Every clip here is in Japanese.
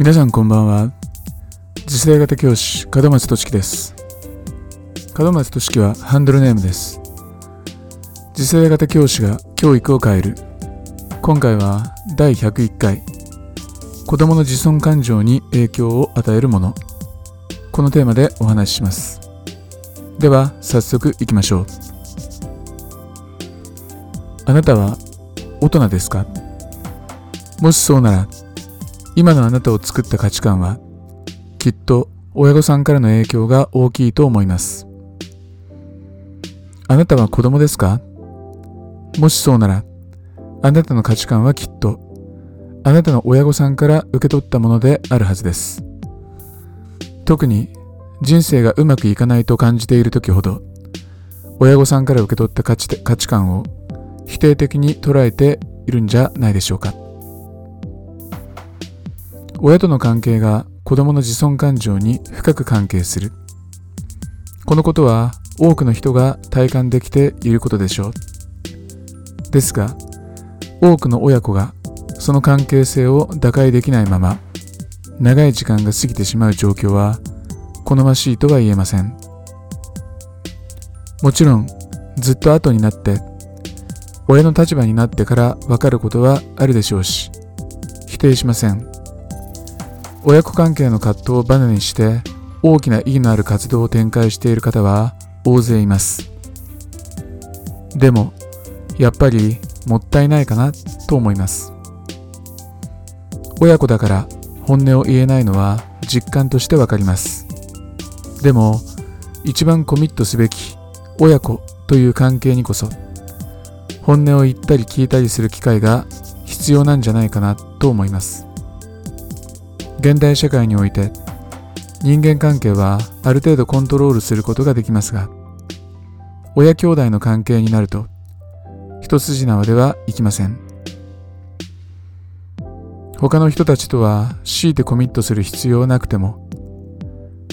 皆さんこんばんは。次世代型教師門松俊樹です。門松俊樹はハンドルネームです。次世代型教師が教育を変える。今回は第101回。子供の自尊感情に影響を与えるもの。このテーマでお話しします。では早速いきましょう。あなたは大人ですか？もしそうなら今のあなたを作った価値観はきっと親御さんからの影響が大きいと思います。あなたは子供ですか？もしそうならあなたの価値観はきっとあなたの親御さんから受け取ったものであるはずです。特に人生がうまくいかないと感じている時ほど親御さんから受け取った価値価値観を否定的に捉えているんじゃないでしょうか。親との関係が子供の自尊感情に深く関係する。このことは多くの人が体感できていることでしょう。ですが、多くの親子がその関係性を打開できないまま、長い時間が過ぎてしまう状況は好ましいとは言えません。もちろん、ずっと後になって、親の立場になってからわかることはあるでしょうし、否定しません。親子関係の葛藤をバネにして大きな意義のある活動を展開している方は大勢います。でもやっぱりもったいないかなと思います。親子だから本音を言えないのは実感としてわかります。でも一番コミットすべき親子という関係にこそ本音を言ったり聞いたりする機会が必要なんじゃないかなと思います。現代社会において人間関係はある程度コントロールすることができますが親兄弟の関係になると一筋縄ではいきません。他の人たちとは強いてコミットする必要なくても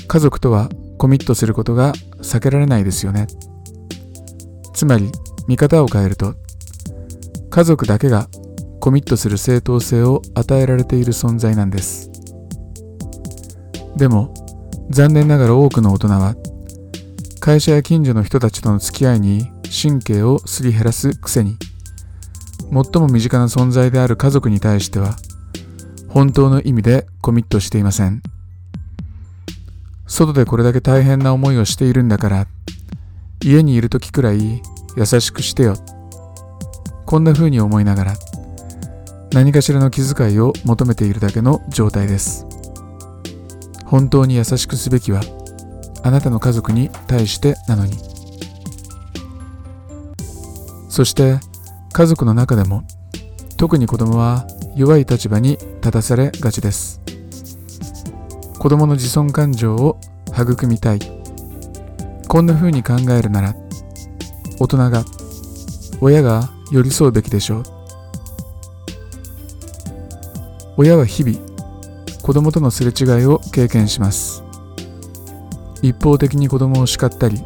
家族とはコミットすることが避けられないですよね。つまり見方を変えると家族だけがコミットする正当性を与えられている存在なんです。でも残念ながら多くの大人は会社や近所の人たちとの付き合いに神経をすり減らすくせに最も身近な存在である家族に対しては本当の意味でコミットしていません。外でこれだけ大変な思いをしているんだから家にいる時くらい優しくしてよ。こんな風に思いながら何かしらの気遣いを求めているだけの状態です。本当に優しくすべきはあなたの家族に対してなのに。そして家族の中でも特に子供は弱い立場に立たされがちです。子供の自尊感情を育みたい。こんな風に考えるなら大人が親が寄り添うべきでしょう。親は日々子供とのすれ違いを経験します。一方的に子供を叱ったり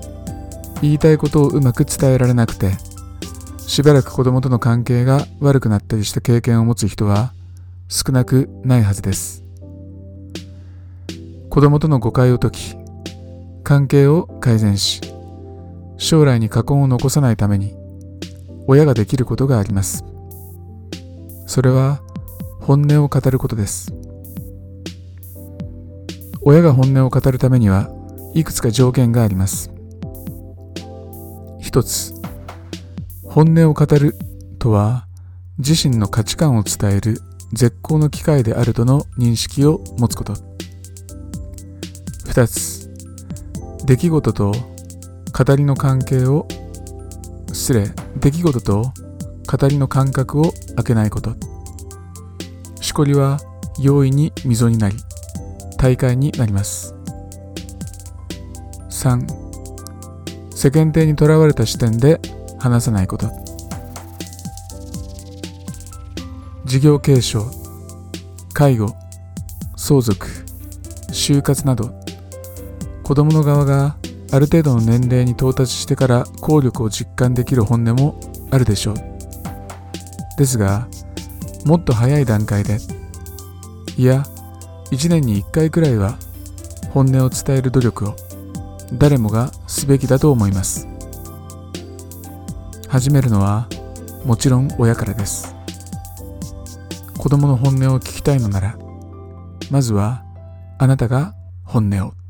言いたいことをうまく伝えられなくてしばらく子供との関係が悪くなったりした経験を持つ人は少なくないはずです。子供との誤解を解き関係を改善し将来に禍根を残さないために親ができることがあります。それは本音を語ることです。親が本音を語るためにはいくつか条件があります。一つ、本音を語るとは自身の価値観を伝える絶好の機会であるとの認識を持つこと。二つ、出来事と語りの関係を失礼、出来事と語りの感覚を開けないこと。しこりは容易に溝になり、大会になります。3世間体にとらわれた視点で話さないこと。事業継承介護相続就活など子供の側がある程度の年齢に到達してから効力を実感できる本音もあるでしょう。ですがもっと早い段階でいや1年に1回くらいは本音を伝える努力を誰もがすべきだと思います。始めるのはもちろん親からです。子供の本音を聞きたいのならまずはあなたが本音を。